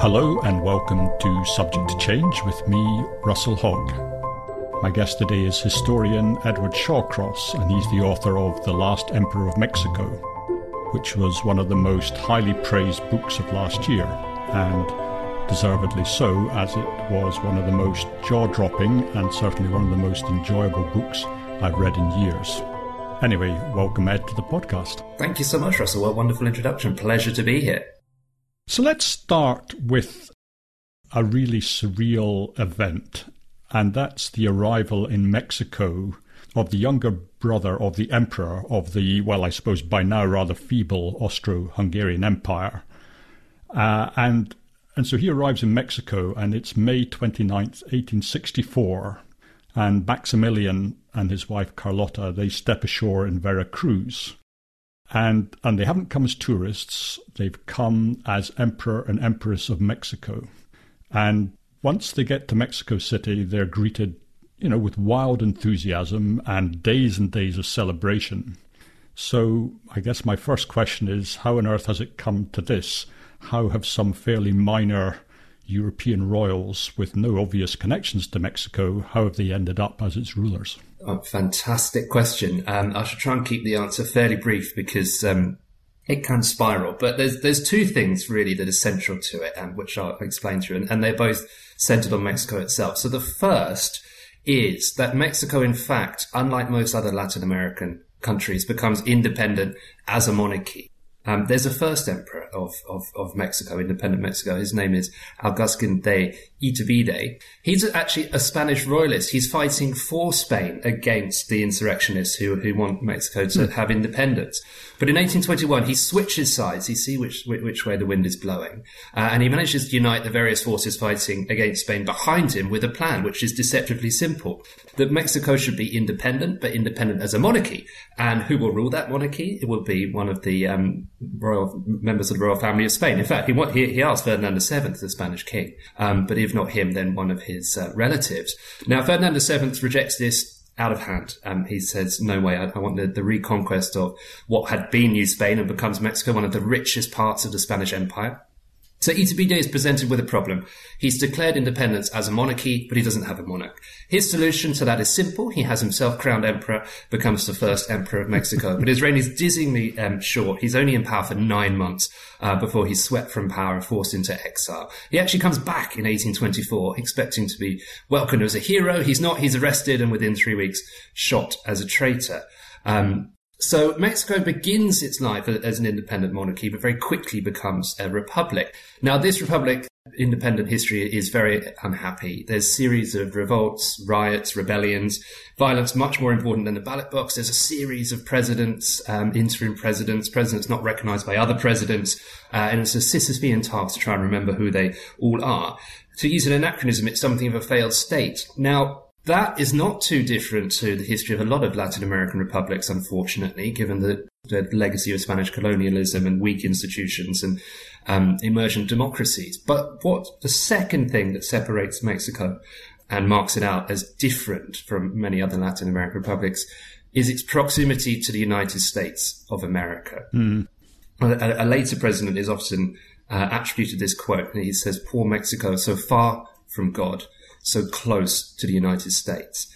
Hello and welcome to Subject to Change with me, Russell Hogg. My guest today is historian Edward Shawcross, and he's the author of The Last Emperor of Mexico, which was one of the most highly praised books of last year, and deservedly so, as it was one of the most jaw dropping and certainly one of the most enjoyable books I've read in years. Anyway, welcome Ed to the podcast. Thank you so much, Russell. What a wonderful introduction. Pleasure to be here. So let's start with a really surreal event, and that's the arrival in Mexico of the younger brother of the emperor of the, well, I suppose by now rather feeble Austro Hungarian Empire. Uh, and, and so he arrives in Mexico, and it's May 29th, 1864 and Maximilian and his wife Carlotta they step ashore in Veracruz. And and they haven't come as tourists, they've come as Emperor and Empress of Mexico. And once they get to Mexico City, they're greeted, you know, with wild enthusiasm and days and days of celebration. So I guess my first question is how on earth has it come to this? How have some fairly minor European royals with no obvious connections to Mexico, how have they ended up as its rulers? Oh, fantastic question. Um, I should try and keep the answer fairly brief because um, it can spiral. But there's there's two things really that are central to it, and which I'll explain through, and, and they're both centered on Mexico itself. So the first is that Mexico, in fact, unlike most other Latin American countries, becomes independent as a monarchy. Um, there's a first emperor of, of, of, Mexico, independent Mexico. His name is Augustin de Iturbide. He's actually a Spanish royalist. He's fighting for Spain against the insurrectionists who, who want Mexico to mm. have independence. But in 1821, he switches sides. He sees which, which way the wind is blowing. Uh, and he manages to unite the various forces fighting against Spain behind him with a plan, which is deceptively simple. That Mexico should be independent, but independent as a monarchy. And who will rule that monarchy? It will be one of the um, royal members of the royal family of Spain. In fact, he, he, he asked Ferdinand VII, the Spanish king. Um, but if not him, then one of his uh, relatives. Now, Ferdinand VII rejects this out of hand. Um, he says, no way, I, I want the, the, reconquest of what had been New Spain and becomes Mexico, one of the richest parts of the Spanish Empire. So Iturbide is presented with a problem. He's declared independence as a monarchy, but he doesn't have a monarch. His solution to that is simple. He has himself crowned emperor, becomes the first emperor of Mexico. but his reign is dizzyingly um, short. He's only in power for nine months uh, before he's swept from power and forced into exile. He actually comes back in 1824, expecting to be welcomed as a hero. He's not. He's arrested and within three weeks shot as a traitor. Um, so Mexico begins its life as an independent monarchy, but very quickly becomes a republic. Now, this republic, independent history is very unhappy. There's a series of revolts, riots, rebellions, violence much more important than the ballot box. There's a series of presidents, um, interim presidents, presidents not recognized by other presidents, uh, and it's a Sisyphean task to try and remember who they all are. To use an anachronism, it's something of a failed state. Now, that is not too different to the history of a lot of Latin American republics, unfortunately, given the, the legacy of Spanish colonialism and weak institutions and um, emergent democracies. But what the second thing that separates Mexico and marks it out as different from many other Latin American republics is its proximity to the United States of America. Mm. A, a, later president is often uh, attributed this quote, and he says, "Poor Mexico, so far from God." So close to the United States.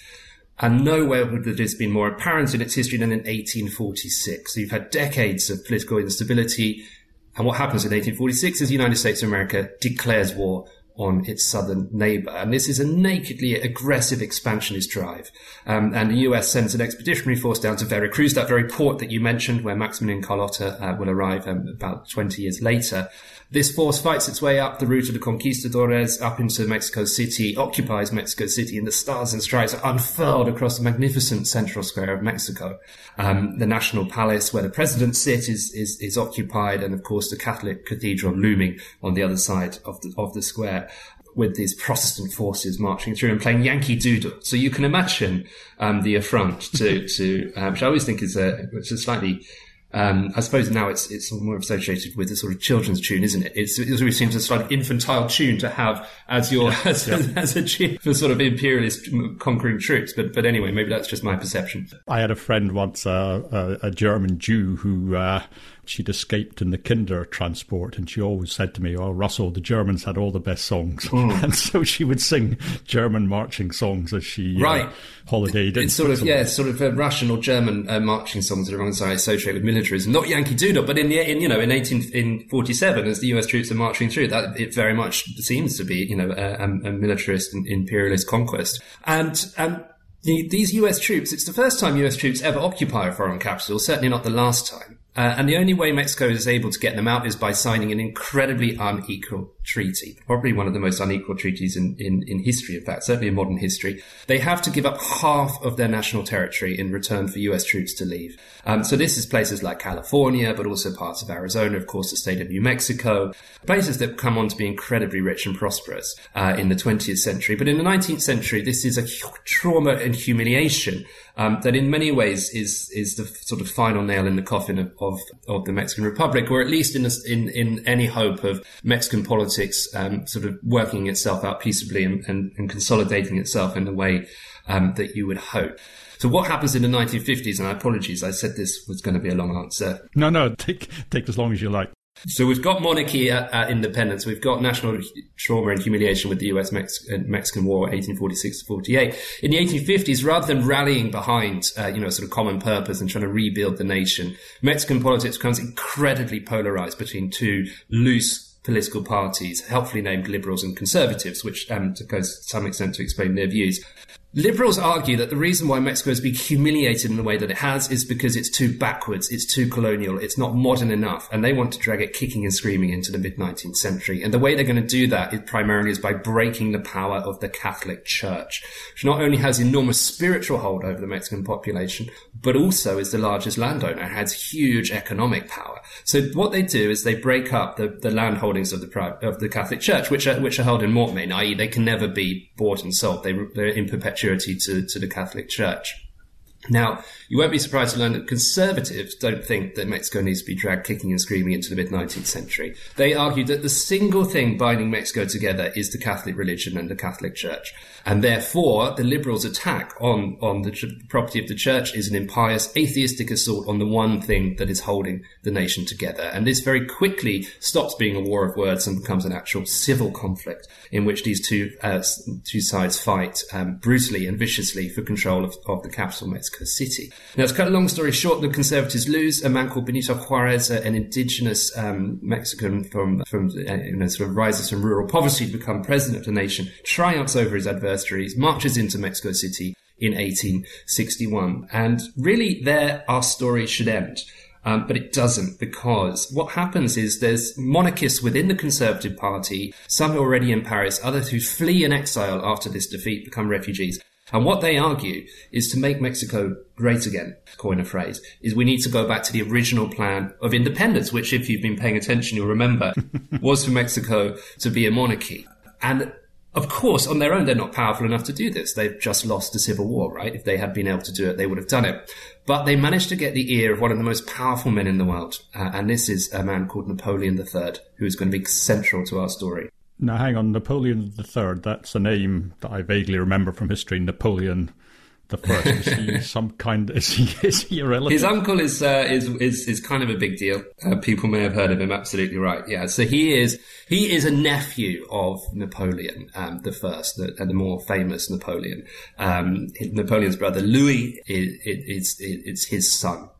And nowhere would this been more apparent in its history than in 1846. So you've had decades of political instability. And what happens in 1846 is the United States of America declares war on its southern neighbor. And this is a nakedly aggressive expansionist drive. Um, and the US sends an expeditionary force down to Veracruz, that very port that you mentioned, where Maximilian Carlotta uh, will arrive um, about 20 years later. This force fights its way up the route of the conquistadores up into Mexico City, occupies Mexico City, and the stars and stripes are unfurled across the magnificent central square of Mexico. Um, the National Palace, where the president sits, is, is, is occupied, and of course the Catholic Cathedral looming on the other side of the, of the square with these Protestant forces marching through and playing Yankee Doodle. So you can imagine um, the affront to, to uh, which I always think is a, which is slightly um, I suppose now it's it's more associated with a sort of children's tune, isn't it? It's, it always seems a sort of infantile tune to have as your yeah, as, yeah. as, a tune for sort of imperialist conquering troops. But but anyway, maybe that's just my perception. I had a friend once, uh, a, a, German Jew, who uh, she'd escaped in the Kinder transport, and she always said to me, "Oh, Russell, the Germans had all the best songs," mm. and so she would sing German marching songs as she uh, right. Uh, holidayed. It's sort of yeah, sort of uh, Russian or German uh, marching songs that are I associate with militarism, not Yankee Doodle, but in the in you know in eighteen in forty seven, as the U.S. troops are marching through, that it very much seems to be you know a, a militarist and imperialist conquest, and and the, these US troops, it's the first time US troops ever occupy a foreign capital, certainly not the last time. Uh, and the only way Mexico is able to get them out is by signing an incredibly unequal treaty, probably one of the most unequal treaties in, in, in history, in fact, certainly in modern history. They have to give up half of their national territory in return for US troops to leave. Um, so this is places like California, but also parts of Arizona, of course, the state of New Mexico, places that come on to be incredibly rich and prosperous uh, in the 20th century. But in the 19th century, this is a trauma and humiliation um, that in many ways is is the sort of final nail in the coffin of, of, of the Mexican Republic, or at least in, a, in in any hope of Mexican politics um, sort of working itself out peaceably and, and, and consolidating itself in the way um, that you would hope. So what happens in the 1950s? And I apologies, I said this was going to be a long answer. No, no, take take as long as you like. So we've got monarchy at, at, independence. We've got national trauma and humiliation with the U.S. Mex- uh, Mexican War, 1846 48. In the 1850s, rather than rallying behind, uh, you know, sort of common purpose and trying to rebuild the nation, Mexican politics becomes incredibly polarized between two loose political parties, helpfully named liberals and conservatives, which um, goes to some extent to explain their views. Liberals argue that the reason why Mexico has been humiliated in the way that it has is because it's too backwards, it's too colonial, it's not modern enough, and they want to drag it kicking and screaming into the mid 19th century. And the way they're going to do that is primarily is by breaking the power of the Catholic Church, which not only has enormous spiritual hold over the Mexican population, but also is the largest landowner, has huge economic power. So what they do is they break up the, the land holdings of the of the Catholic Church, which are which are held in mortmain, i.e., they can never be bought and sold. They, they're in perpetuity to, to the Catholic Church. Now, you won't be surprised to learn that conservatives don't think that Mexico needs to be dragged kicking and screaming into the mid 19th century. They argue that the single thing binding Mexico together is the Catholic religion and the Catholic Church. And therefore, the liberals' attack on, on the property of the church is an impious, atheistic assault on the one thing that is holding the nation together. And this very quickly stops being a war of words and becomes an actual civil conflict in which these two, uh, two sides fight um, brutally and viciously for control of, of the capital, Mexico City. Now, to cut a long story short, the conservatives lose. A man called Benito Juarez, uh, an indigenous um, Mexican from, from uh, you know, sort of rises from rural poverty to become president of the nation, triumphs over his adversaries, marches into Mexico City in 1861. And really, there our story should end. Um, but it doesn't because what happens is there's monarchists within the Conservative Party, some already in Paris, others who flee in exile after this defeat, become refugees. And what they argue is to make Mexico great again, coin a phrase, is we need to go back to the original plan of independence, which if you've been paying attention, you'll remember was for Mexico to be a monarchy. And of course, on their own, they're not powerful enough to do this. They've just lost a civil war, right? If they had been able to do it, they would have done it. But they managed to get the ear of one of the most powerful men in the world. Uh, and this is a man called Napoleon III, who is going to be central to our story. Now, hang on, Napoleon III, that's a name that I vaguely remember from history. Napoleon the first? Is he some kind? Is he is he a relative? His uncle is uh, is is is kind of a big deal. Uh, people may have heard of him. Absolutely right. Yeah. So he is he is a nephew of Napoleon um, the first, the, the more famous Napoleon. Um, Napoleon's brother Louis is, is, is it's his son.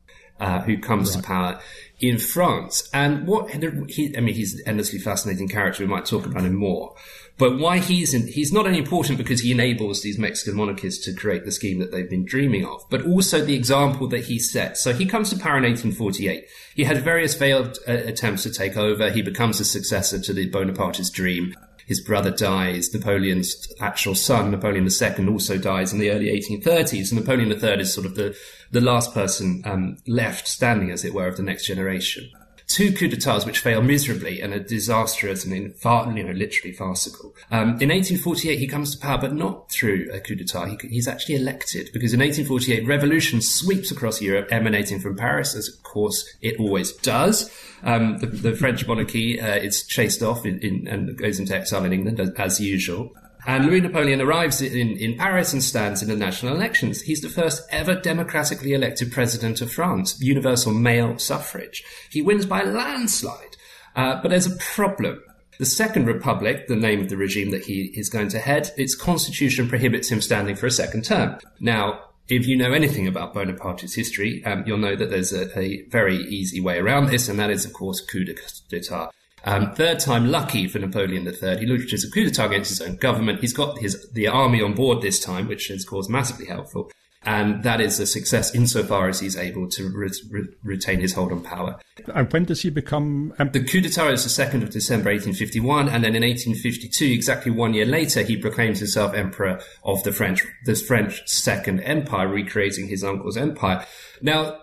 Uh, who comes right. to power in France. And what he, I mean, he's an endlessly fascinating character. We might talk about him more. But why he's in, he's not only important because he enables these Mexican monarchists to create the scheme that they've been dreaming of, but also the example that he sets. So he comes to power in 1848. He had various failed uh, attempts to take over. He becomes a successor to the Bonapartist dream. His brother dies. Napoleon's actual son, Napoleon II, also dies in the early 1830s. And Napoleon III is sort of the, the last person um, left standing, as it were, of the next generation two coups d'etats which fail miserably and are disastrous and in far, you know, literally farcical. Um, in 1848, he comes to power, but not through a coup d'etat. He, he's actually elected because in 1848, revolution sweeps across Europe, emanating from Paris, as of course it always does. Um, the, the, French monarchy uh, is chased off in, in, and goes into exile in England as, as usual. And Louis Napoleon arrives in, in Paris and stands in the national elections. He's the first ever democratically elected president of France, universal male suffrage. He wins by landslide. Uh, but there's a problem. The Second Republic, the name of the regime that he is going to head, its constitution prohibits him standing for a second term. Now, if you know anything about Bonaparte's history, um, you'll know that there's a, a, very easy way around this, and that is, of course, coup d'etat. Um, third time lucky for Napoleon III. He launches a coup d'etat against his own government. He's got his the army on board this time, which is, of course, massively helpful. And that is a success insofar as he's able to re- re- retain his hold on power. And when does he become emperor? The coup d'etat is the 2nd of December 1851, and then in 1852, exactly one year later, he proclaims himself emperor of the French, the French Second Empire, recreating his uncle's empire. Now,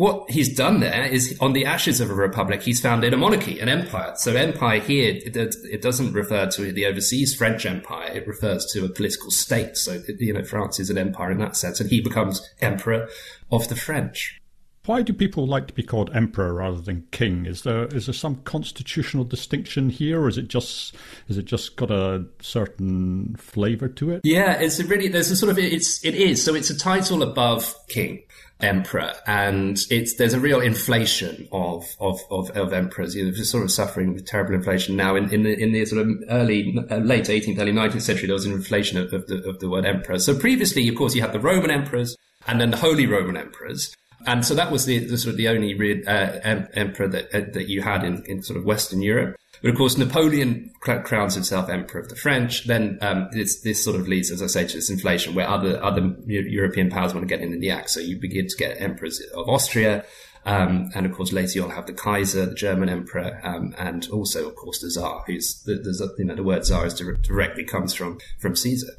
what he's done there is on the ashes of a republic, he's founded a monarchy, an empire. So empire here, it, it, doesn't refer to the overseas French empire. It refers to a political state. So, you know, France is an empire in that sense. And he becomes emperor of the French. Why do people like to be called emperor rather than king? Is there is there some constitutional distinction here, or is it just is it just got a certain flavour to it? Yeah, it's a really there's a sort of it's it is so it's a title above king emperor, and it's there's a real inflation of of of, of emperors. You know, are sort of suffering with terrible inflation now. In, in the in the sort of early uh, late 18th, early 19th century, there was an inflation of, of the of the word emperor. So previously, of course, you had the Roman emperors and then the Holy Roman emperors. And so that was the, the sort of the only real, uh, em- emperor that uh, that you had in, in sort of Western Europe. But of course, Napoleon crowns himself emperor of the French. Then um, this this sort of leads, as I say, to this inflation where other other European powers want to get in the act. So you begin to get emperors of Austria. Um, and of course, later you'll have the Kaiser, the German emperor, um, and also, of course, the Tsar, who's the, the, you know, the word Tsar is directly comes from, from Caesar,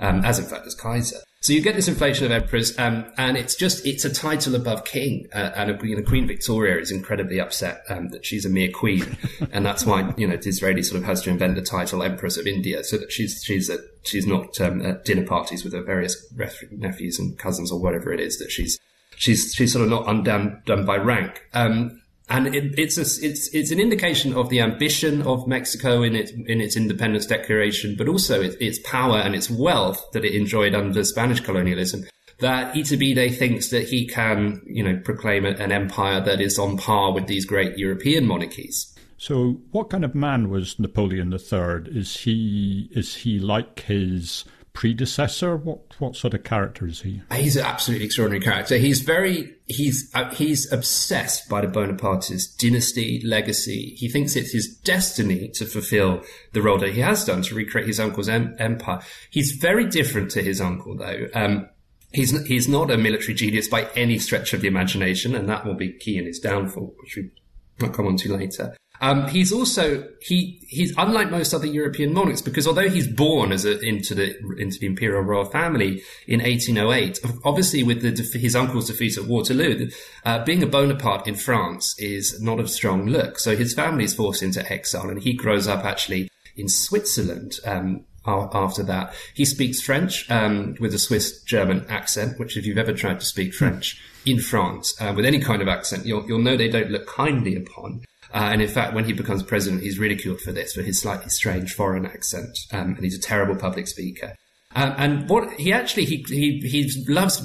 um, as in fact as Kaiser. So you get this inflation of emperors, um, and it's just it's a title above king. Uh, and you know, Queen Victoria is incredibly upset um, that she's a mere queen, and that's why you know Disraeli sort of has to invent the title Empress of India, so that she's she's at, she's not um, at dinner parties with her various nephews and cousins or whatever it is that she's she's she's sort of not undone done by rank. Um, and it, it's a, it's it's an indication of the ambition of Mexico in its in its independence declaration, but also its, its power and its wealth that it enjoyed under Spanish colonialism. That Iturbide thinks that he can, you know, proclaim an empire that is on par with these great European monarchies. So, what kind of man was Napoleon III? Is he is he like his predecessor? What what sort of character is he? He's an absolutely extraordinary character. He's very he's uh, he's obsessed by the Bonapartist dynasty legacy. He thinks it's his destiny to fulfill the role that he has done to recreate his uncle's em- empire. He's very different to his uncle, though. Um, he's he's not a military genius by any stretch of the imagination, and that will be key in his downfall, which we might come on to later. Um, he's also he he's unlike most other European monarchs because although he's born as a, into the into the imperial royal family in 1808, obviously with the, his uncle's defeat at Waterloo, uh, being a Bonaparte in France is not a strong look. So his family is forced into exile, and he grows up actually in Switzerland. Um, after that, he speaks French um, with a Swiss German accent. Which, if you've ever tried to speak French in France uh, with any kind of accent, you'll, you'll know they don't look kindly upon. Uh, and in fact, when he becomes president, he's ridiculed for this, for his slightly strange foreign accent. Um, and he's a terrible public speaker. Um, and what he actually, he, he, he loves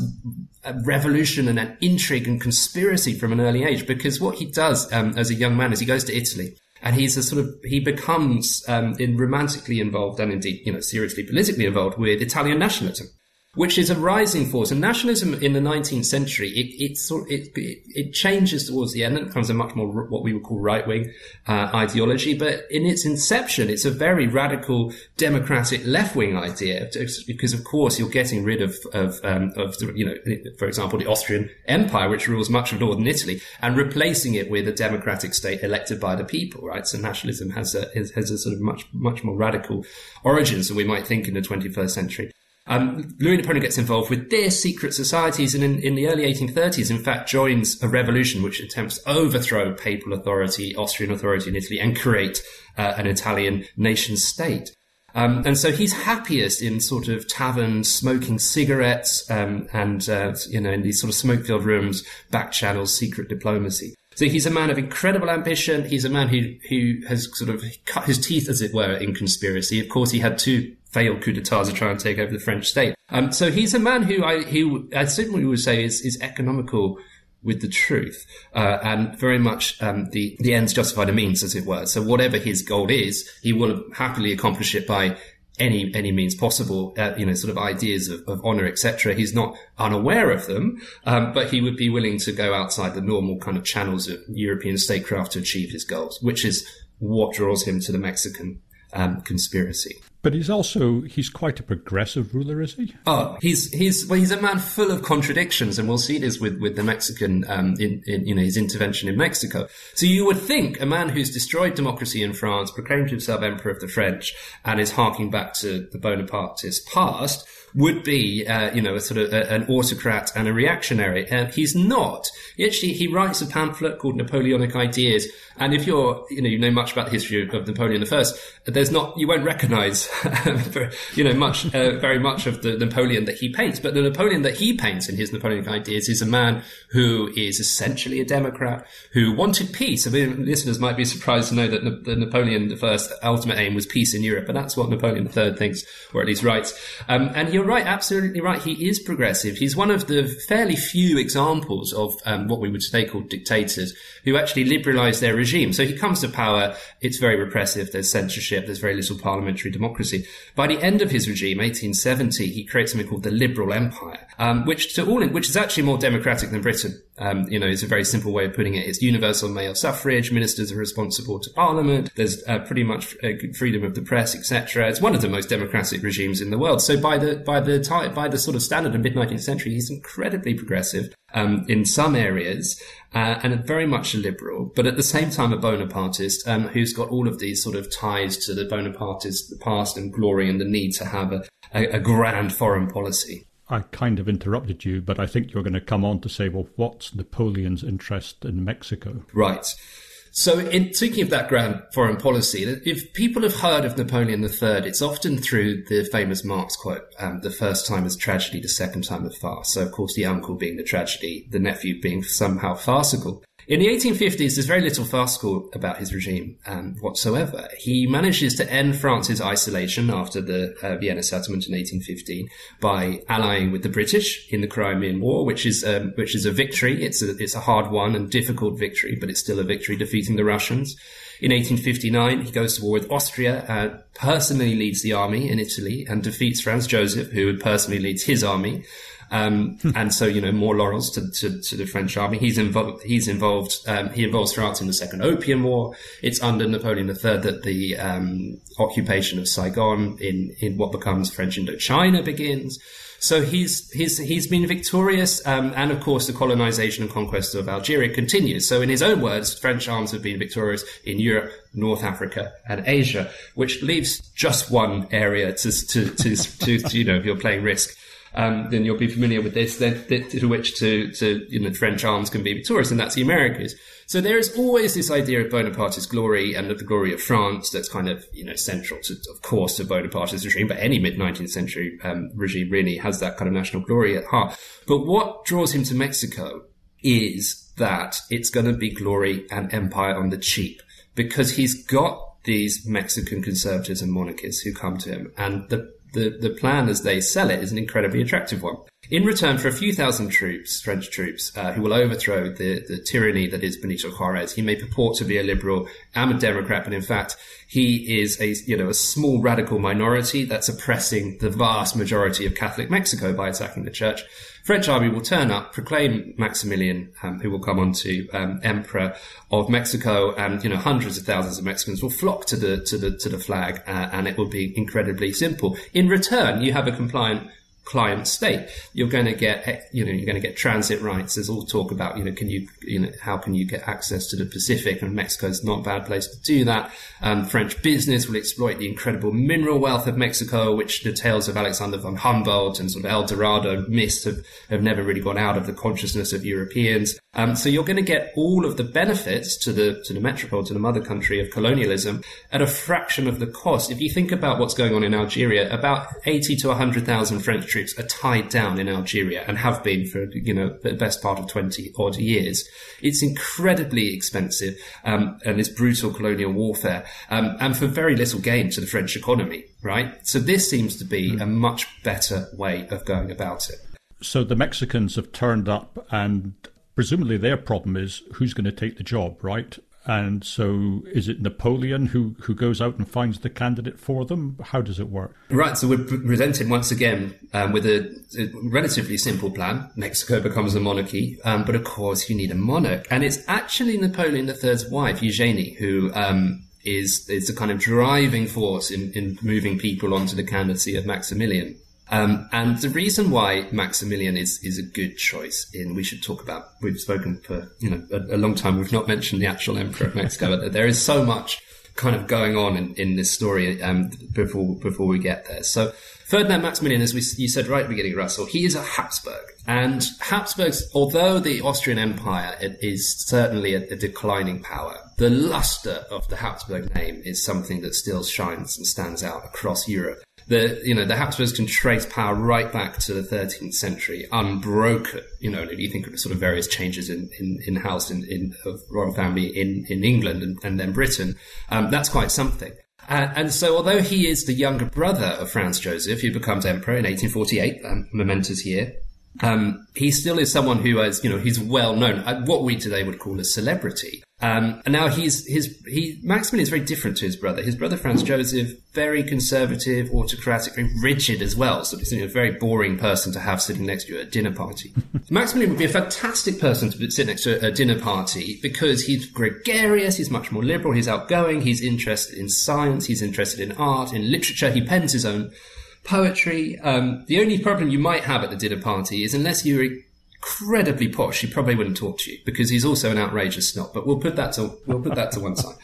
revolution and an intrigue and conspiracy from an early age because what he does um, as a young man is he goes to Italy and he's a sort of he becomes um, in romantically involved and indeed you know seriously politically involved with Italian nationalism which is a rising force. And nationalism in the 19th century, it, it, sort, it, it, changes towards the end and becomes a much more what we would call right wing uh, ideology. But in its inception, it's a very radical democratic left wing idea because, of course, you're getting rid of, of, um, of, you know, for example, the Austrian Empire, which rules much of northern Italy, and replacing it with a democratic state elected by the people, right? So nationalism has a, has a sort of much, much more radical origins than we might think in the 21st century. Um, Louis Napoleon gets involved with this secret societies and in, in, the early 1830s, in fact, joins a revolution which attempts to overthrow papal authority, Austrian authority in Italy and create uh, an Italian nation state. Um, and so he's happiest in sort of taverns, smoking cigarettes, um, and, uh, you know, in these sort of smoke filled rooms, back channels, secret diplomacy. So he's a man of incredible ambition. He's a man who, who has sort of cut his teeth, as it were, in conspiracy. Of course, he had two failed coup d'etats to try and take over the French state. Um, so he's a man who I, who I certainly would say is, is economical with the truth, uh, and very much um, the the ends justify the means, as it were. So whatever his goal is, he will happily accomplish it by any any means possible. Uh, you know, sort of ideas of, of honor, etc. He's not unaware of them, um, but he would be willing to go outside the normal kind of channels of European statecraft to achieve his goals, which is what draws him to the Mexican um, conspiracy. But he's also he's quite a progressive ruler, is he? Oh, he's he's well, he's a man full of contradictions, and we'll see this with with the Mexican, um, in, in you know his intervention in Mexico. So you would think a man who's destroyed democracy in France, proclaimed himself emperor of the French, and is harking back to the Bonapartist past would be, uh, you know, a sort of a, an autocrat and a reactionary. And he's not. He actually, he writes a pamphlet called Napoleonic Ideas. And if you're, you know, you know much about the history of, Napoleon I, there's not, you won't recognize, you know, much, uh, very much of the Napoleon that he paints. But the Napoleon that he paints in his Napoleonic Ideas is a man who is essentially a Democrat, who wanted peace. I mean, listeners might be surprised to know that the Napoleon I's ultimate aim was peace in Europe, but that's what Napoleon III thinks, or at least writes. Um, and he you're right, absolutely right. He is progressive. He's one of the fairly few examples of um, what we would say called dictators who actually liberalize their regime. So he comes to power. It's very repressive. There's censorship. There's very little parliamentary democracy. By the end of his regime, 1870, he creates something called the Liberal Empire, um, which to all which is actually more democratic than Britain. Um, you know, it's a very simple way of putting it. It's universal male suffrage. Ministers are responsible to Parliament. There's uh, pretty much uh, freedom of the press, etc. It's one of the most democratic regimes in the world. So by the by the time, by the sort of standard of mid 19th century, he's incredibly progressive um, in some areas uh, and very much a liberal, but at the same time a Bonapartist um, who's got all of these sort of ties to the Bonapartist past and glory and the need to have a, a, a grand foreign policy. I kind of interrupted you, but I think you're going to come on to say, well, what's Napoleon's interest in Mexico? Right. So, in speaking of that grand foreign policy, if people have heard of Napoleon III, it's often through the famous Marx quote: um, "The first time is tragedy, the second time is farce." So, of course, the uncle being the tragedy, the nephew being somehow farcical. In the 1850s, there's very little farcical about his regime um, whatsoever. He manages to end France's isolation after the uh, Vienna settlement in 1815 by allying with the British in the Crimean War, which is um, which is a victory. It's a it's a hard won and difficult victory, but it's still a victory defeating the Russians. In 1859, he goes to war with Austria, uh, personally leads the army in Italy, and defeats Franz Joseph, who personally leads his army. Um, and so, you know, more laurels to, to, to, the French army. He's involved, he's involved, um, he involves France in the Second Opium War. It's under Napoleon III that the, um, occupation of Saigon in, in what becomes French Indochina begins. So he's, he's, he's been victorious. Um, and of course, the colonization and conquest of Algeria continues. So in his own words, French arms have been victorious in Europe, North Africa, and Asia, which leaves just one area to, to, to, to, to you know, if you're playing risk um, then you'll be familiar with this, that, that, to which to, to, you know, French arms can be victorious, and that's the Americas. So there is always this idea of Bonaparte's glory and of the glory of France that's kind of, you know, central to, of course, to Bonaparte's regime, but any mid-19th century um, regime really has that kind of national glory at heart. But what draws him to Mexico is that it's going to be glory and empire on the cheap because he's got these Mexican conservatives and monarchists who come to him and the the, the plan as they sell it is an incredibly attractive one. In return for a few thousand troops, French troops, uh, who will overthrow the, the tyranny that is Benito Juarez, he may purport to be a liberal and a Democrat, but in fact, he is a, you know, a small radical minority that's oppressing the vast majority of Catholic Mexico by attacking the church. French army will turn up, proclaim Maximilian, um, who will come on to um, emperor of Mexico, and you know hundreds of thousands of Mexicans will flock to the to the to the flag, uh, and it will be incredibly simple. In return, you have a compliant client state. You're going to get, you know, you're going to get transit rights. There's all talk about, you know, can you, you know, how can you get access to the Pacific? And Mexico's not a bad place to do that. Um, French business will exploit the incredible mineral wealth of Mexico, which the tales of Alexander von Humboldt and sort of El Dorado myths have, have never really gone out of the consciousness of Europeans. Um, so you're going to get all of the benefits to the to the metropole, to the mother country of colonialism, at a fraction of the cost. If you think about what's going on in Algeria, about eighty to hundred thousand French troops are tied down in Algeria and have been for, you know, the best part of 20 odd years. It's incredibly expensive, um, and it's brutal colonial warfare, um, and for very little gain to the French economy, right? So this seems to be a much better way of going about it. So the Mexicans have turned up and presumably their problem is who's going to take the job, right? And so, is it Napoleon who, who goes out and finds the candidate for them? How does it work? Right. So we're presented once again um, with a, a, relatively simple plan. Mexico becomes a monarchy, um, but of course you need a monarch, and it's actually Napoleon III's wife, Eugenie, who um, is is the kind of driving force in, in moving people onto the candidacy of Maximilian. Um, and the reason why Maximilian is, is a good choice in, we should talk about, we've spoken for, you know, a, a long time. We've not mentioned the actual emperor of Mexico, but there is so much kind of going on in, in this story, um, before, before we get there. So Ferdinand Maximilian, as we, you said right at the beginning, Russell, he is a Habsburg. And Habsburgs, although the Austrian Empire is certainly a, a declining power, the luster of the Habsburg name is something that still shines and stands out across Europe the you know the Habsburgs can trace power right back to the 13th century, unbroken. You know, if you think of sort of various changes in in, in house in, in of royal family in in England and, and then Britain, um, that's quite something. Uh, and so, although he is the younger brother of Franz Joseph, who becomes emperor in 1848, um, momentous year, um, he still is someone who is, you know, he's well known, uh, what we today would call a celebrity. Um, and now he's his he Maximilian is very different to his brother. His brother Franz Joseph, very conservative, autocratic, very rigid as well. So he's a very boring person to have sitting next to you at a dinner party. Maximilian would be a fantastic person to sit next to a dinner party because he's gregarious, he's much more liberal, he's outgoing, he's interested in science, he's interested in art, in literature. He pens his own poetry. Um, the only problem you might have at the dinner party is unless you're incredibly posh, he probably wouldn't talk to you because he's also an outrageous snob. But we'll put that to we'll put that to one side.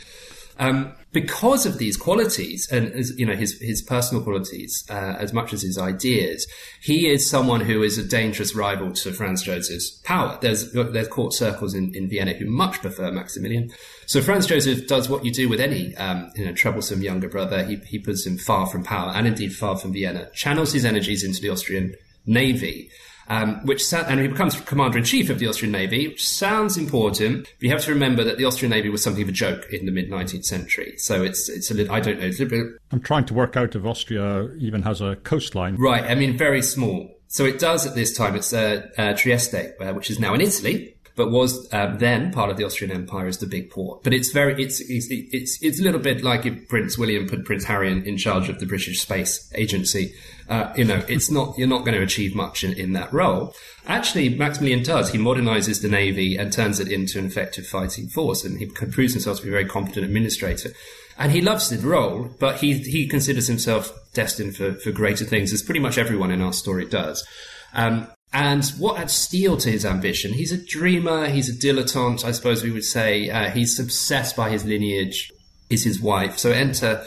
Um, because of these qualities and you know his his personal qualities uh, as much as his ideas, he is someone who is a dangerous rival to Franz Joseph's power. There's there's court circles in, in Vienna who much prefer Maximilian. So Franz Joseph does what you do with any um, you know troublesome younger brother. He he puts him far from power and indeed far from Vienna. Channels his energies into the Austrian navy um, which sa- and he becomes commander in chief of the Austrian Navy, which sounds important. But you have to remember that the Austrian Navy was something of a joke in the mid 19th century. So it's it's a little I don't know. It's a little bit. I'm trying to work out if Austria even has a coastline. Right. I mean, very small. So it does at this time. It's uh, uh, Trieste, uh, which is now in Italy but was um, then part of the Austrian Empire as the big port. But it's very, it's, it's, it's, it's a little bit like if Prince William put Prince Harry in, in charge of the British Space Agency. Uh, you know, it's not, you're not going to achieve much in, in that role. Actually, Maximilian does. He modernizes the Navy and turns it into an effective fighting force. And he proves himself to be a very competent administrator. And he loves the role, but he, he considers himself destined for, for greater things, as pretty much everyone in our story does. Um, and what adds steel to his ambition? He's a dreamer. He's a dilettante, I suppose we would say. Uh, he's obsessed by his lineage. Is his wife. So enter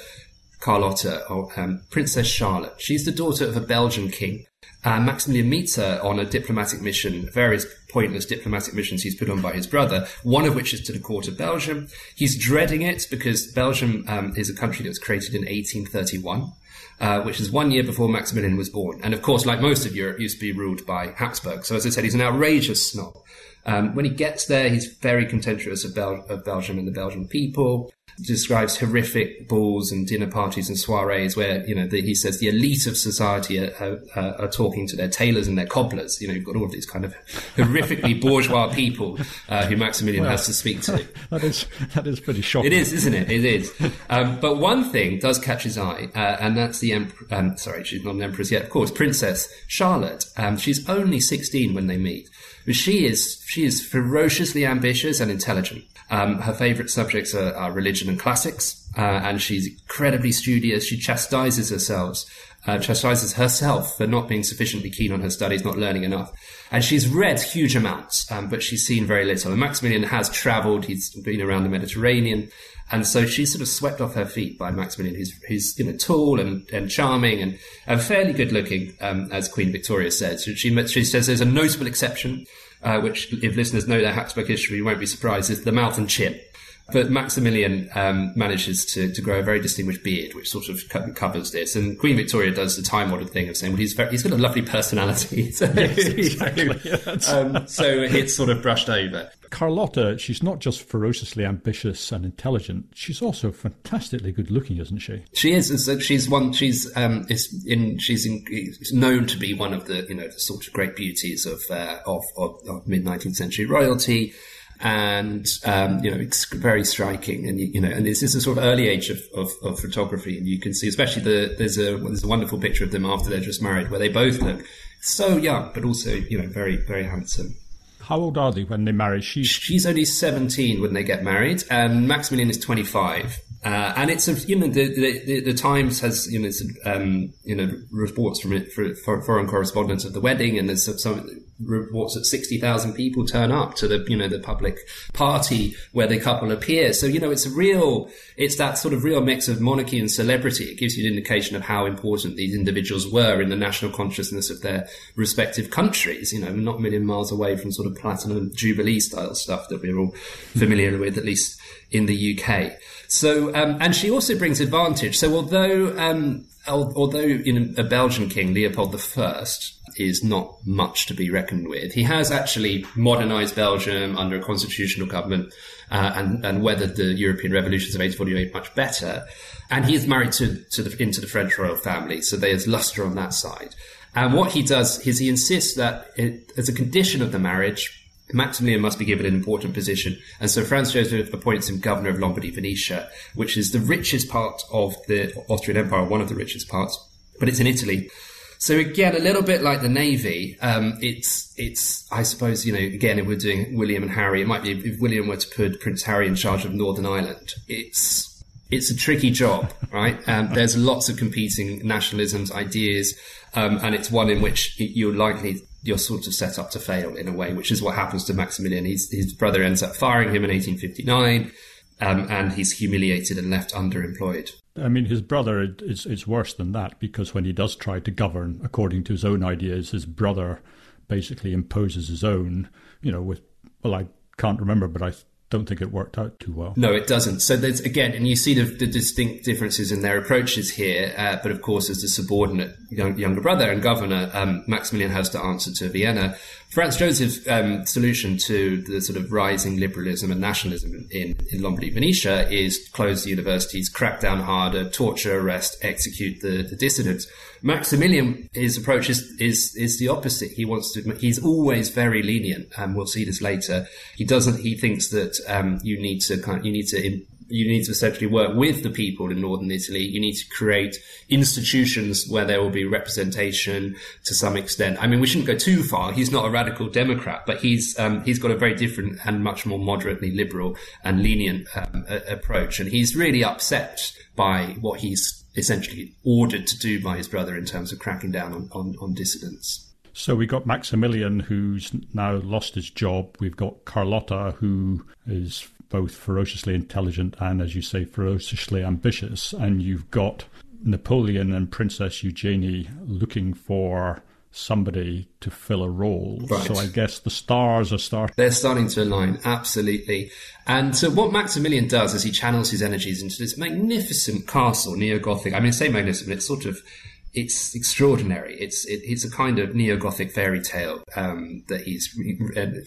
Carlotta, or um, Princess Charlotte. She's the daughter of a Belgian king. Uh, Maximilian her on a diplomatic mission, various pointless diplomatic missions he's put on by his brother, one of which is to the court of Belgium. He's dreading it because Belgium um, is a country that was created in 1831 uh, which is one year before Maximilian was born. And of course, like most of Europe, used to be ruled by Habsburg. So as I said, he's an outrageous snob. Um, when he gets there, he's very contemptuous of, Bel- of Belgium and the Belgian people describes horrific balls and dinner parties and soirees where you know the, he says the elite of society are, are, are, talking to their tailors and their cobblers. You know, you've got all of these kind of horrifically bourgeois people uh, who Maximilian well, has to speak to. That is that is pretty shocking. It is, isn't it? It is. Um, but one thing does catch his eye, uh, and that's the emperor. Um, sorry, she's not an empress yet, of course. Princess Charlotte. Um, she's only sixteen when they meet. But she is she is ferociously ambitious and intelligent. Um, her favorite subjects are, are, religion and classics, uh, and she's incredibly studious. She chastises herself, uh, chastises herself for not being sufficiently keen on her studies, not learning enough. And she's read huge amounts, um, but she's seen very little. And Maximilian has travelled; he's been around the Mediterranean, and so she's sort of swept off her feet by Maximilian, who's, who's you know tall and, and charming and, and fairly good looking, um, as Queen Victoria said. So she she says there's a notable exception uh, which if listeners know their Habsburg history, you won't be surprised, is the mouth and chin. But Maximilian um, manages to, to grow a very distinguished beard, which sort of co- covers this. And Queen Victoria does the time modern thing of saying, well, he's, very, he's got a lovely personality. so, yes, exactly. um, so it's sort of brushed over. Carlotta, she's not just ferociously ambitious and intelligent; she's also fantastically good looking, isn't she? She is. She's one. She's um, is in. She's in, known to be one of the you know the sort of great beauties of uh, of, of, of mid nineteenth century royalty and um, you know it's very striking and you know and this is a sort of early age of, of, of, photography and you can see especially the there's a there's a wonderful picture of them after they're just married where they both look so young but also you know very very handsome how old are they when they marry? She's she's only seventeen when they get married, and Maximilian is twenty five. Uh, and it's you know the, the, the Times has you know um, you know reports from it for, for foreign correspondents of the wedding, and there's some, some reports that sixty thousand people turn up to the you know the public party where the couple appears. So you know it's a real it's that sort of real mix of monarchy and celebrity. It gives you an indication of how important these individuals were in the national consciousness of their respective countries. You know, not a million miles away from sort of platinum jubilee style stuff that we're all familiar with, at least in the UK. So, um, and she also brings advantage. So, although um, although in a Belgian king, Leopold I is not much to be reckoned with, he has actually modernized Belgium under a constitutional government uh, and, and weathered the European revolutions of 1848 much better. And he is married to, to the, into the French royal family, so there's luster on that side. And what he does is he insists that it, as a condition of the marriage, Maximilian must be given an important position, and so Franz Joseph appoints him governor of Lombardy Venetia, which is the richest part of the Austrian Empire, one of the richest parts, but it's in Italy. So again, a little bit like the Navy, um, it's it's I suppose you know again if we're doing William and Harry, it might be if William were to put Prince Harry in charge of Northern Ireland. It's it's a tricky job, right? Um, there's lots of competing nationalisms, ideas, um, and it's one in which you're likely you're sort of set up to fail in a way, which is what happens to Maximilian. He's, his brother ends up firing him in 1859, um, and he's humiliated and left underemployed. I mean, his brother, it's, it's worse than that because when he does try to govern according to his own ideas, his brother basically imposes his own, you know, with, well, I can't remember, but I don't think it worked out too well. No, it doesn't. So there's again, and you see the, the distinct differences in their approaches here. Uh, but of course, as the subordinate young, younger brother and governor, um, Maximilian has to answer to Vienna. Franz Joseph's um, solution to the sort of rising liberalism and nationalism in, in Lombardy, Venetia is close the universities, crack down harder, torture, arrest, execute the, the dissidents. Maximilian, his approach is, is, is the opposite. He wants to, he's always very lenient, and we'll see this later. He doesn't, he thinks that, um, you need to kind of, you need to you need to essentially work with the people in northern Italy. You need to create institutions where there will be representation to some extent. I mean, we shouldn't go too far. He's not a radical Democrat, but he's um, he's got a very different and much more moderately liberal and lenient um, a- approach, and he's really upset by what he's essentially ordered to do by his brother in terms of cracking down on, on, on dissidents. So we've got Maximilian, who's now lost his job. We've got Carlotta, who is both ferociously intelligent and, as you say, ferociously ambitious. And you've got Napoleon and Princess Eugenie looking for somebody to fill a role. Right. So I guess the stars are starting. They're starting to align, absolutely. And so what Maximilian does is he channels his energies into this magnificent castle, neo Gothic. I mean, say magnificent, it's sort of it's extraordinary. It's it, it's a kind of neo Gothic fairy tale um, that he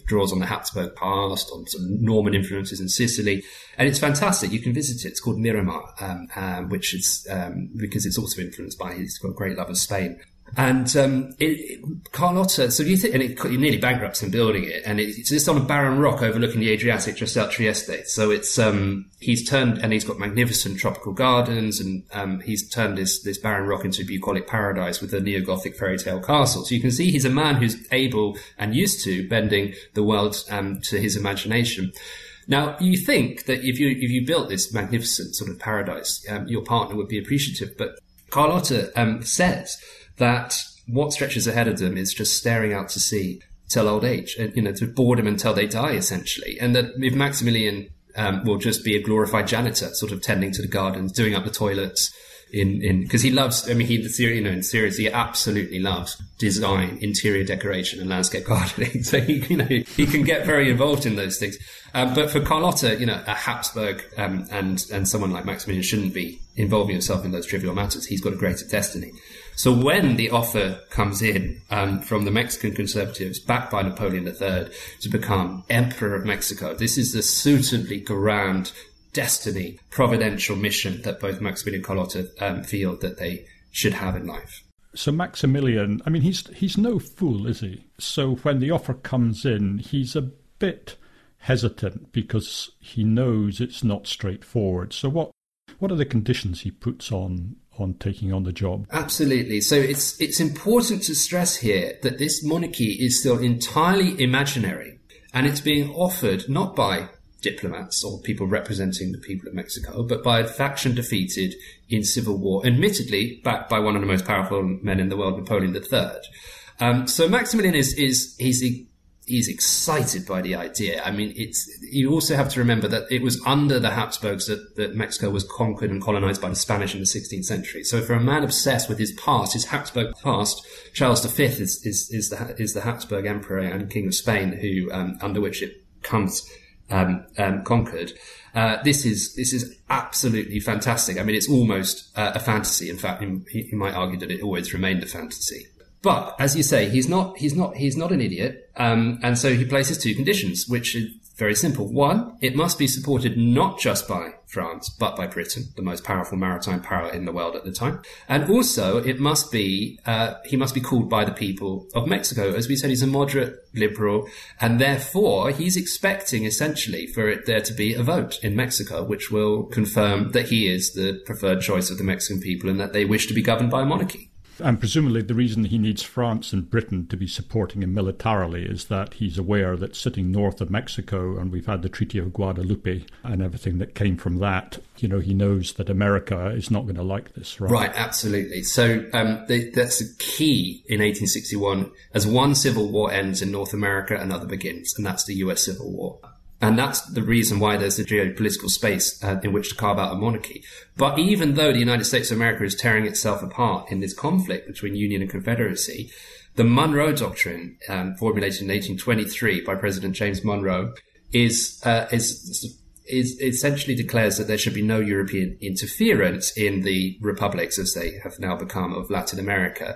draws on the Habsburg past, on some Norman influences in Sicily, and it's fantastic. You can visit it. It's called Miramar, um, um, which is um, because it's also influenced by a great love of Spain. And um, it, it, Carlotta, so you think, and it, it nearly bankrupts in building it, and it, it's just on a barren rock overlooking the Adriatic just out Trieste. So it's um, he's turned, and he's got magnificent tropical gardens, and um, he's turned this this barren rock into a bucolic paradise with a neo Gothic fairy tale castle. So you can see he's a man who's able and used to bending the world um, to his imagination. Now, you think that if you if you built this magnificent sort of paradise, um, your partner would be appreciative, but Carlotta um, says that what stretches ahead of them is just staring out to sea till old age, and you know, to boredom until they die, essentially. And that if Maximilian um, will just be a glorified janitor, sort of tending to the gardens, doing up the toilets, in in because he loves. I mean, he you know in series he absolutely loves design, interior decoration, and landscape gardening. So he you know he can get very involved in those things. Um, but for Carlotta, you know, a Habsburg um, and and someone like Maximilian shouldn't be involving himself in those trivial matters. He's got a greater destiny. So when the offer comes in um, from the Mexican conservatives, backed by Napoleon III, to become Emperor of Mexico, this is a suitably grand destiny, providential mission that both Maximilian and um, feel that they should have in life. So Maximilian, I mean, he's he's no fool, is he? So when the offer comes in, he's a bit hesitant because he knows it's not straightforward. So what what are the conditions he puts on on taking on the job. Absolutely. So it's it's important to stress here that this monarchy is still entirely imaginary and it's being offered not by diplomats or people representing the people of Mexico, but by a faction defeated in civil war, admittedly backed by one of the most powerful men in the world, Napoleon III. Um, so Maximilian is is he's he's excited by the idea. I mean, it's you also have to remember that it was under the Habsburgs that, that Mexico was conquered and colonized by the Spanish in the 16th century. So, for a man obsessed with his past, his Habsburg past, Charles V is is is the is the Habsburg emperor and king of Spain, who um, under which it comes um, um, conquered. Uh, this is this is absolutely fantastic. I mean, it's almost uh, a fantasy. In fact, he, he might argue that it always remained a fantasy. But as you say, he's not he's not he's not an idiot, um, and so he places two conditions, which is very simple. One, it must be supported not just by France, but by Britain, the most powerful maritime power in the world at the time, and also it must be uh, he must be called by the people of Mexico. As we said, he's a moderate liberal, and therefore he's expecting essentially for it there to be a vote in Mexico, which will confirm that he is the preferred choice of the Mexican people and that they wish to be governed by a monarchy. And presumably, the reason he needs France and Britain to be supporting him militarily is that he's aware that sitting north of Mexico, and we've had the Treaty of Guadalupe and everything that came from that, you know, he knows that America is not going to like this, right? Right, absolutely. So um, that's the key in 1861. As one civil war ends in North America, another begins, and that's the US Civil War. And that's the reason why there's a geopolitical space uh, in which to carve out a monarchy. But even though the United States of America is tearing itself apart in this conflict between Union and Confederacy, the Monroe Doctrine, um, formulated in 1823 by President James Monroe, is, uh, is is essentially declares that there should be no European interference in the republics as they have now become of Latin America,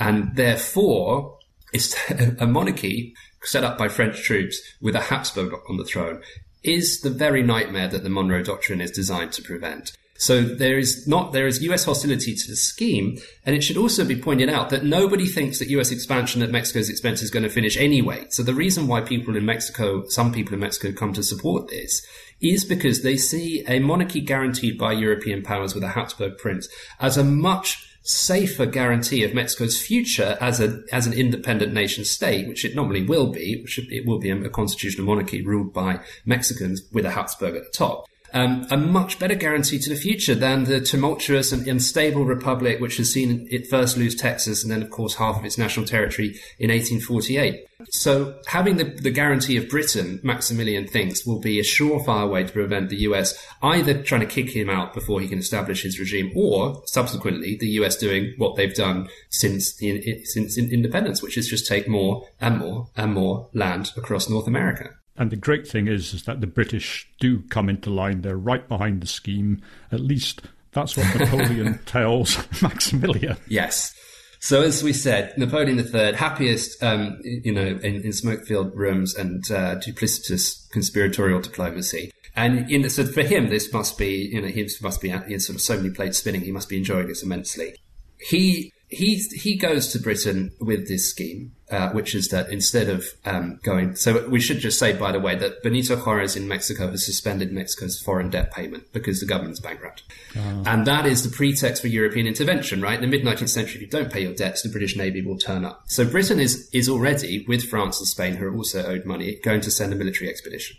and therefore it's a monarchy set up by French troops with a Habsburg on the throne is the very nightmare that the Monroe Doctrine is designed to prevent. So there is not there is US hostility to the scheme, and it should also be pointed out that nobody thinks that US expansion at Mexico's expense is going to finish anyway. So the reason why people in Mexico, some people in Mexico come to support this is because they see a monarchy guaranteed by European powers with a Habsburg prince as a much safer guarantee of Mexico's future as a as an independent nation state, which it normally will be. It will be a constitutional monarchy ruled by Mexicans with a Habsburg at the top um, a much better guarantee to the future than the tumultuous and unstable republic which has seen it first lose Texas and then, of course, half of its national territory in 1848. So having the, the guarantee of Britain, Maximilian thinks, will be a surefire way to prevent the US either trying to kick him out before he can establish his regime or subsequently the US doing what they've done since the, since independence, which is just take more and more and more land across North America. And the great thing is, is that the British do come into line. They're right behind the scheme. At least that's what Napoleon tells Maximilian. Yes. So as we said, Napoleon III, happiest, um, you know, in, in smoke-filled rooms and uh, duplicitous conspiratorial diplomacy. And in, so for him, this must be, you know, he must be in sort of so many plates spinning. He must be enjoying this immensely. He he he goes to Britain with this scheme, uh, which is that instead of um, going, so we should just say, by the way, that Benito Juarez in Mexico has suspended Mexico's foreign debt payment because the government's bankrupt, oh. and that is the pretext for European intervention. Right in the mid nineteenth century, if you don't pay your debts, the British Navy will turn up. So Britain is is already with France and Spain, who are also owed money, going to send a military expedition.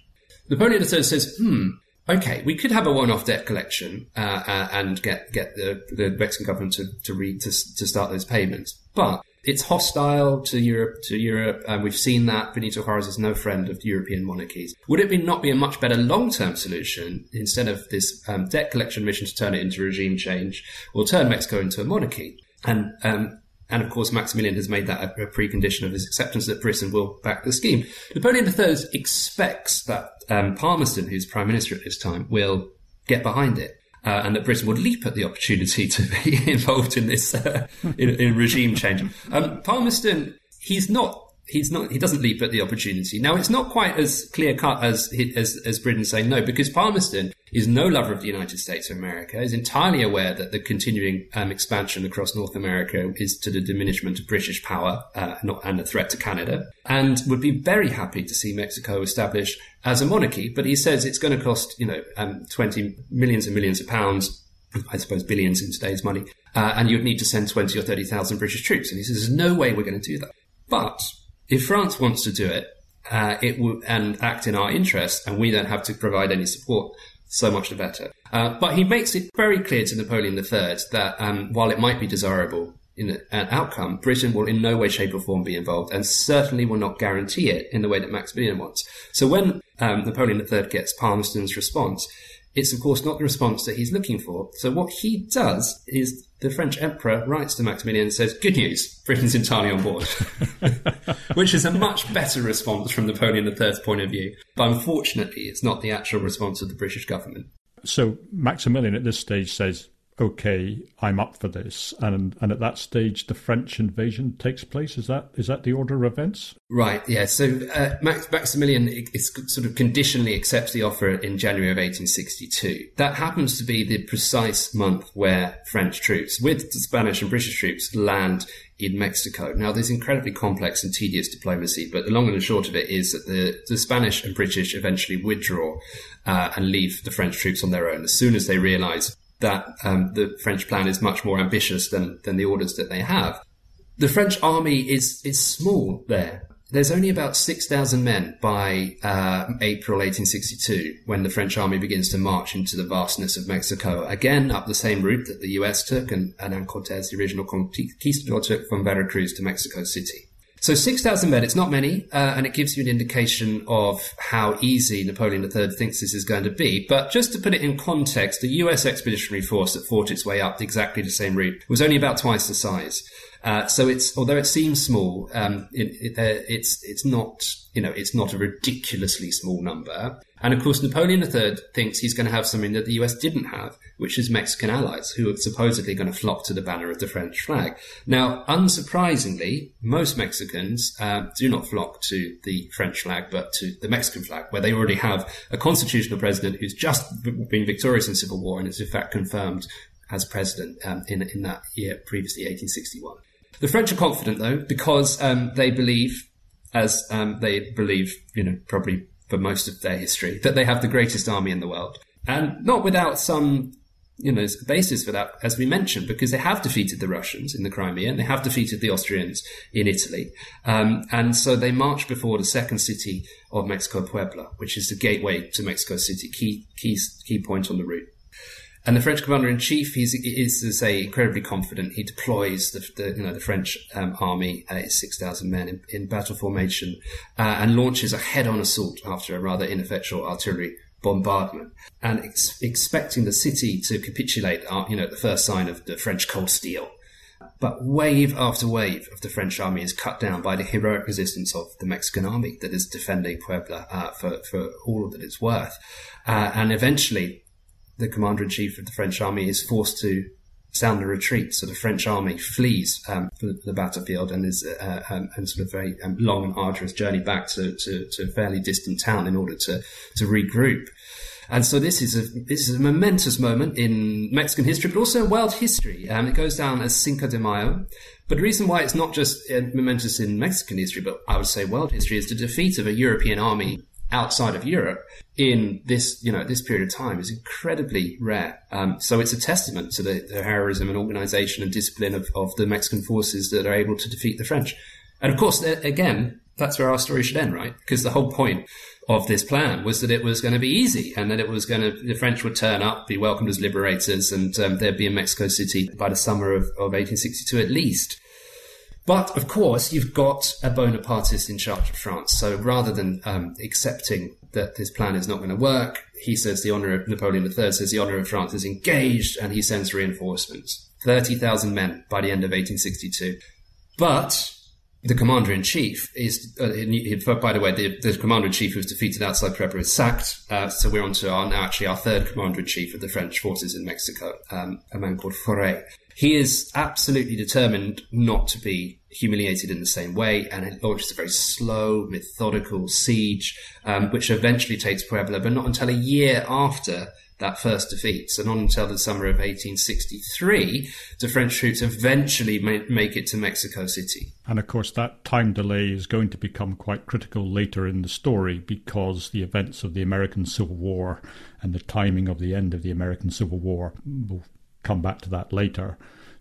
Napoleon III says, "Hmm." okay, we could have a one-off debt collection uh, uh, and get get the, the Mexican government to to, to to start those payments, but it's hostile to Europe. To Europe, and we've seen that Benito Juarez is no friend of European monarchies. Would it be not be a much better long term solution instead of this um, debt collection mission to turn it into regime change, or turn Mexico into a monarchy? And um, and of course, Maximilian has made that a, a, precondition of his acceptance that Britain will back the scheme. Napoleon III expects that um, Palmerston, who's prime minister at this time, will get behind it. Uh, and that Britain would leap at the opportunity to be involved in this uh, in, in, regime change. Um, Palmerston, he's not he's not he doesn't leap at the opportunity. Now it's not quite as clear cut as as as Britain saying no, because Palmerston is no lover of the United States of America, is entirely aware that the continuing um, expansion across North America is to the diminishment of British power uh, and a threat to Canada, and would be very happy to see Mexico established as a monarchy. But he says it's going to cost you know um, twenty millions and millions of pounds. I suppose billions in today's money, uh, and you'd need to send twenty or thirty thousand British troops. And he says, "There's no way we're going to do that." But if France wants to do it, uh, it will and act in our interest, and we don't have to provide any support. So much the better. Uh, but he makes it very clear to Napoleon III that um, while it might be desirable in an outcome, Britain will in no way, shape, or form be involved, and certainly will not guarantee it in the way that Maximilian wants. So when um, Napoleon III gets Palmerston's response, it's of course not the response that he's looking for. So what he does is the French emperor writes to Maximilian and says, "Good news, Britain's entirely on board," which is a much better response from Napoleon III's point of view. But unfortunately, it's not the actual response of the British government. So Maximilian at this stage says, okay, I'm up for this, and and at that stage, the French invasion takes place. Is that is that the order of events? Right. Yeah. So uh, Max, Maximilian is sort of conditionally accepts the offer in January of 1862. That happens to be the precise month where French troops, with Spanish and British troops, land in Mexico. Now, there's incredibly complex and tedious diplomacy, but the long and the short of it is that the, the Spanish and British eventually withdraw uh, and leave the French troops on their own as soon as they realize that um, the French plan is much more ambitious than than the orders that they have. The French army is is small there. There's only about 6,000 men by uh, April 1862 when the French army begins to march into the vastness of Mexico, again up the same route that the US took and Hernan Cortez, the original conquistador, took from Veracruz to Mexico City. So 6,000 men, it's not many, uh, and it gives you an indication of how easy Napoleon III thinks this is going to be. But just to put it in context, the US expeditionary force that fought its way up exactly the same route was only about twice the size. Uh, so it's although it seems small, um, it, it, uh, it's it's not you know it's not a ridiculously small number. And of course, Napoleon III thinks he's going to have something that the US didn't have, which is Mexican allies who are supposedly going to flock to the banner of the French flag. Now, unsurprisingly, most Mexicans uh, do not flock to the French flag, but to the Mexican flag, where they already have a constitutional president who's just been victorious in civil war and is in fact confirmed as president um, in in that year previously, 1861. The French are confident though because um, they believe, as um, they believe, you know, probably for most of their history, that they have the greatest army in the world, and not without some. You know, basis for that, as we mentioned, because they have defeated the Russians in the Crimea and they have defeated the Austrians in Italy. Um, and so they march before the second city of Mexico, Puebla, which is the gateway to Mexico City, key, key, key point on the route. And the French commander in chief, he's is to say incredibly confident. He deploys the, the you know the French um, army, uh, six thousand men in, in, battle formation, uh, and launches a head-on assault after a rather ineffectual artillery bombardment, and ex- expecting the city to capitulate. Uh, you know, the first sign of the French cold steel. But wave after wave of the French army is cut down by the heroic resistance of the Mexican army that is defending Puebla uh, for, for all that it's worth. Uh, and eventually, the commander in chief of the French army is forced to sound a retreat. So the French army flees um, the battlefield and is uh, um, and sort of a very um, long and arduous journey back to, to, to, a fairly distant town in order to to regroup. And so this is a this is a momentous moment in Mexican history, but also world history. Um, it goes down as Cinco de Mayo. But the reason why it's not just uh, momentous in Mexican history, but I would say world history, is the defeat of a European army outside of Europe in this, you know, this period of time is incredibly rare. Um, so it's a testament to the, the heroism and organization and discipline of, of, the Mexican forces that are able to defeat the French. And of course, again, that's where our story should end, right? Because the whole point of this plan was that it was going to be easy and that it was going to, the French would turn up, be welcomed as liberators, and um, they'd be in Mexico City by the summer of, of 1862 at least. But of course, you've got a Bonapartist in charge of France. So rather than um, accepting that this plan is not going to work, he says the honor of Napoleon III says the honor of France is engaged, and he sends reinforcements, thirty thousand men by the end of 1862. But the commander in chief is, uh, by the way, the, the commander in chief who was defeated outside Puebla is sacked. Uh, so we're on to our now actually our third commander in chief of the French forces in Mexico, um, a man called Forey. He is absolutely determined not to be humiliated in the same way, and it launches a very slow, methodical siege, um, which eventually takes Puebla, but not until a year after that first defeat. So not until the summer of 1863 do French troops eventually make it to Mexico City. And of course, that time delay is going to become quite critical later in the story because the events of the American Civil War and the timing of the end of the American Civil War will come back to that later.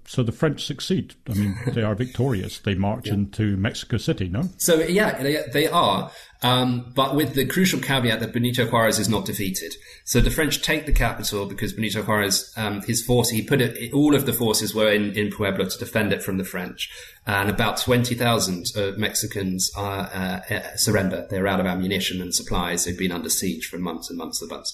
So the French succeed. I mean, they are victorious. They march yeah. into Mexico City, no? So, yeah, they, they are. Um, but with the crucial caveat that Benito Juarez is not defeated. So the French take the capital because Benito Juarez, um, his force, he put it, all of the forces were in, in Puebla to defend it from the French. And about 20,000 uh, Mexicans are, uh, uh, surrender. They're out of ammunition and supplies. They've been under siege for months and months and months.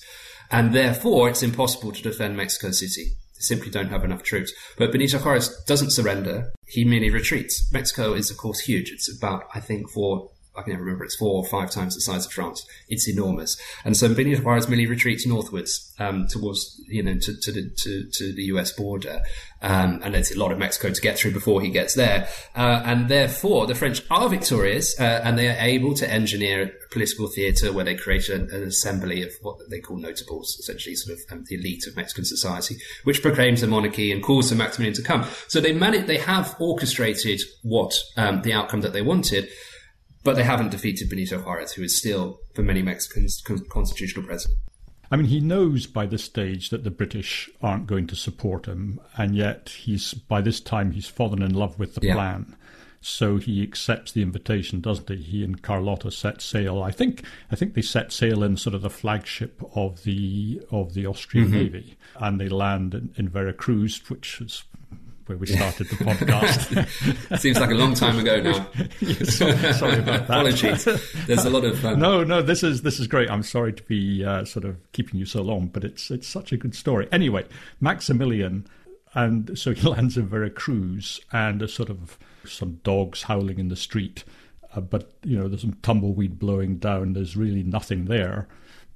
And therefore, it's impossible to defend Mexico City simply don't have enough troops. But Benito Juarez doesn't surrender. He merely retreats. Mexico is, of course, huge. It's about, I think, four I can never remember, it's four or five times the size of France. It's enormous. And so Benito Juarez merely retreats northwards, um, towards, you know, to, to, the, to, to the US border. Um, and there's a lot of Mexico to get through before he gets there. Uh, and therefore the French are victorious, uh, and they are able to engineer a political theatre where they create an, an, assembly of what they call notables, essentially sort of um, the elite of Mexican society, which proclaims a monarchy and calls for Maximilian to come. So they manage, they have orchestrated what, um, the outcome that they wanted. But they haven't defeated Benito Juarez, who is still, for many Mexicans, constitutional president. I mean, he knows by this stage that the British aren't going to support him, and yet he's by this time he's fallen in love with the yeah. plan. So he accepts the invitation, doesn't he? He and Carlotta set sail. I think I think they set sail in sort of the flagship of the of the Austrian mm-hmm. Navy, and they land in, in Veracruz, which is where we started the podcast. Seems like a long time ago now. yes, sorry, about that. Apologies. There's a lot of um... no, no. This is this is great. I'm sorry to be uh, sort of keeping you so long, but it's it's such a good story. Anyway, Maximilian, and so he lands in Veracruz, and a sort of some dogs howling in the street, uh, but you know there's some tumbleweed blowing down. There's really nothing there.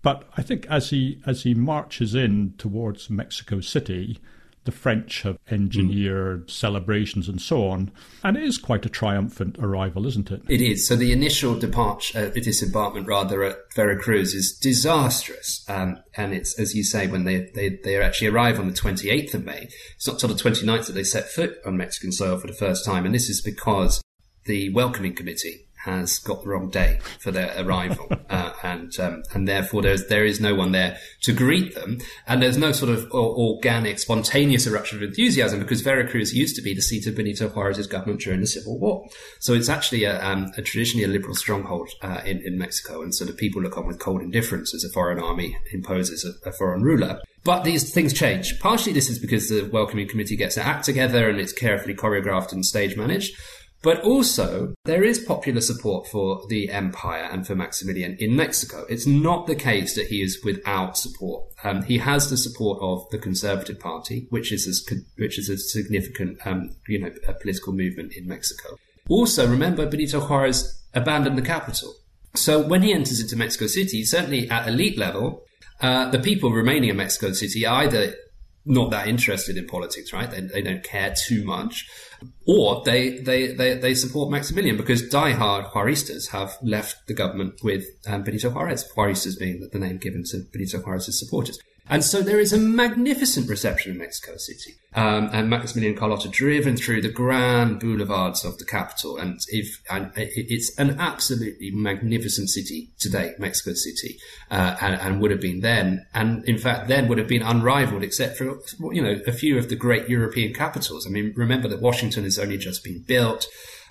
But I think as he as he marches in towards Mexico City the French have engineered mm. celebrations and so on. And it is quite a triumphant arrival, isn't it? It is. So the initial departure, uh, disembarkment rather, at Veracruz is disastrous. Um, and it's, as you say, when they, they, they actually arrive on the 28th of May, it's not till the 29th that they set foot on Mexican soil for the first time. And this is because the welcoming committee has got the wrong day for their arrival, uh, and um, and therefore there's there is no one there to greet them, and there's no sort of organic, spontaneous eruption of enthusiasm because Veracruz used to be the seat of Benito Juarez's government during the Civil War, so it's actually a, um, a traditionally a liberal stronghold uh, in in Mexico, and so the people look on with cold indifference as a foreign army imposes a, a foreign ruler. But these things change. Partially, this is because the welcoming committee gets their act together and it's carefully choreographed and stage managed. But also, there is popular support for the empire and for Maximilian in Mexico. It's not the case that he is without support. Um, he has the support of the Conservative Party, which is a, which is a significant, um, you know, political movement in Mexico. Also, remember Benito Juarez abandoned the capital. So when he enters into Mexico City, certainly at elite level, uh, the people remaining in Mexico City either not that interested in politics, right? They, they don't care too much. Or they, they, they, they support Maximilian because diehard Juaristas have left the government with um, Benito Juarez, Juaristas being the name given to Benito Juarez's supporters. And so there is a magnificent reception in Mexico City. Um, and Maximilian Carlotta driven through the grand boulevards of the capital. And if, and it's an absolutely magnificent city today, Mexico City, uh, and, and, would have been then. And in fact, then would have been unrivaled except for, you know, a few of the great European capitals. I mean, remember that Washington has only just been built.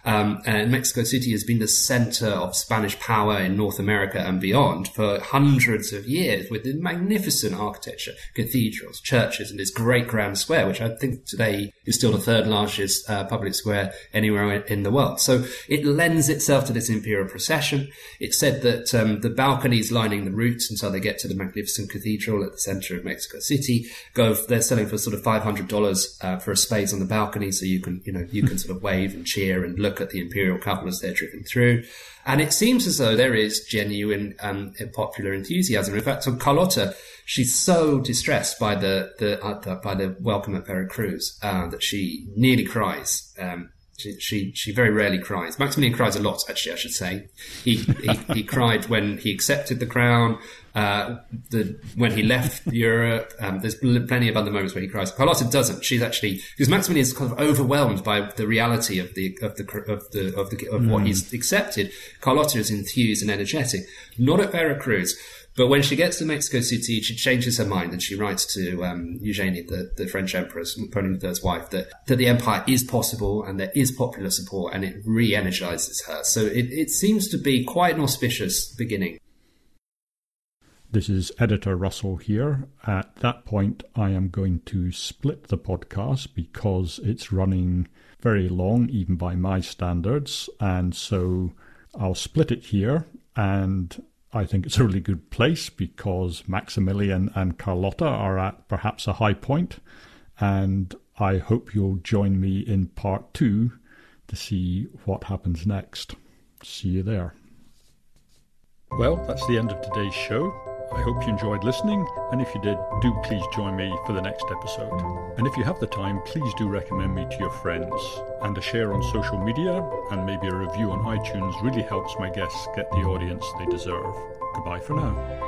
Um, and Mexico City has been the center of Spanish power in North America and beyond for hundreds of years with the magnificent architecture, cathedrals, churches, and this great grand square, which I think today is still the third largest uh, public square anywhere in the world. So it lends itself to this imperial procession. It said that um, the balconies lining the routes until they get to the magnificent cathedral at the center of Mexico City go. They're selling for sort of five hundred dollars uh, for a space on the balcony, so you can you know you can sort of wave and cheer and look at the imperial couple as they're driven through. And it seems as though there is genuine um, popular enthusiasm. In fact, on Carlotta, she's so distressed by the, the, uh, by the welcome at Veracruz uh, that she nearly cries. Um, she, she, she very rarely cries. Maximilian cries a lot, actually. I should say he he, he cried when he accepted the crown. Uh, the when he left Europe, um, there's plenty of other moments where he cries. Carlotta doesn't. She's actually because Maximilian is kind of overwhelmed by the reality of the of the of the of, the, of mm. what he's accepted. Carlotta is enthused and energetic. Not at Veracruz. But when she gets to Mexico City, she changes her mind and she writes to um, Eugenie, the, the French empress, Napoleon III's wife, that, that the empire is possible and there is popular support and it re energizes her. So it, it seems to be quite an auspicious beginning. This is Editor Russell here. At that point, I am going to split the podcast because it's running very long, even by my standards. And so I'll split it here and I think it's a really good place because Maximilian and Carlotta are at perhaps a high point, and I hope you'll join me in part two to see what happens next. See you there. Well, that's the end of today's show. I hope you enjoyed listening, and if you did, do please join me for the next episode. And if you have the time, please do recommend me to your friends. And a share on social media and maybe a review on iTunes really helps my guests get the audience they deserve. Goodbye for now.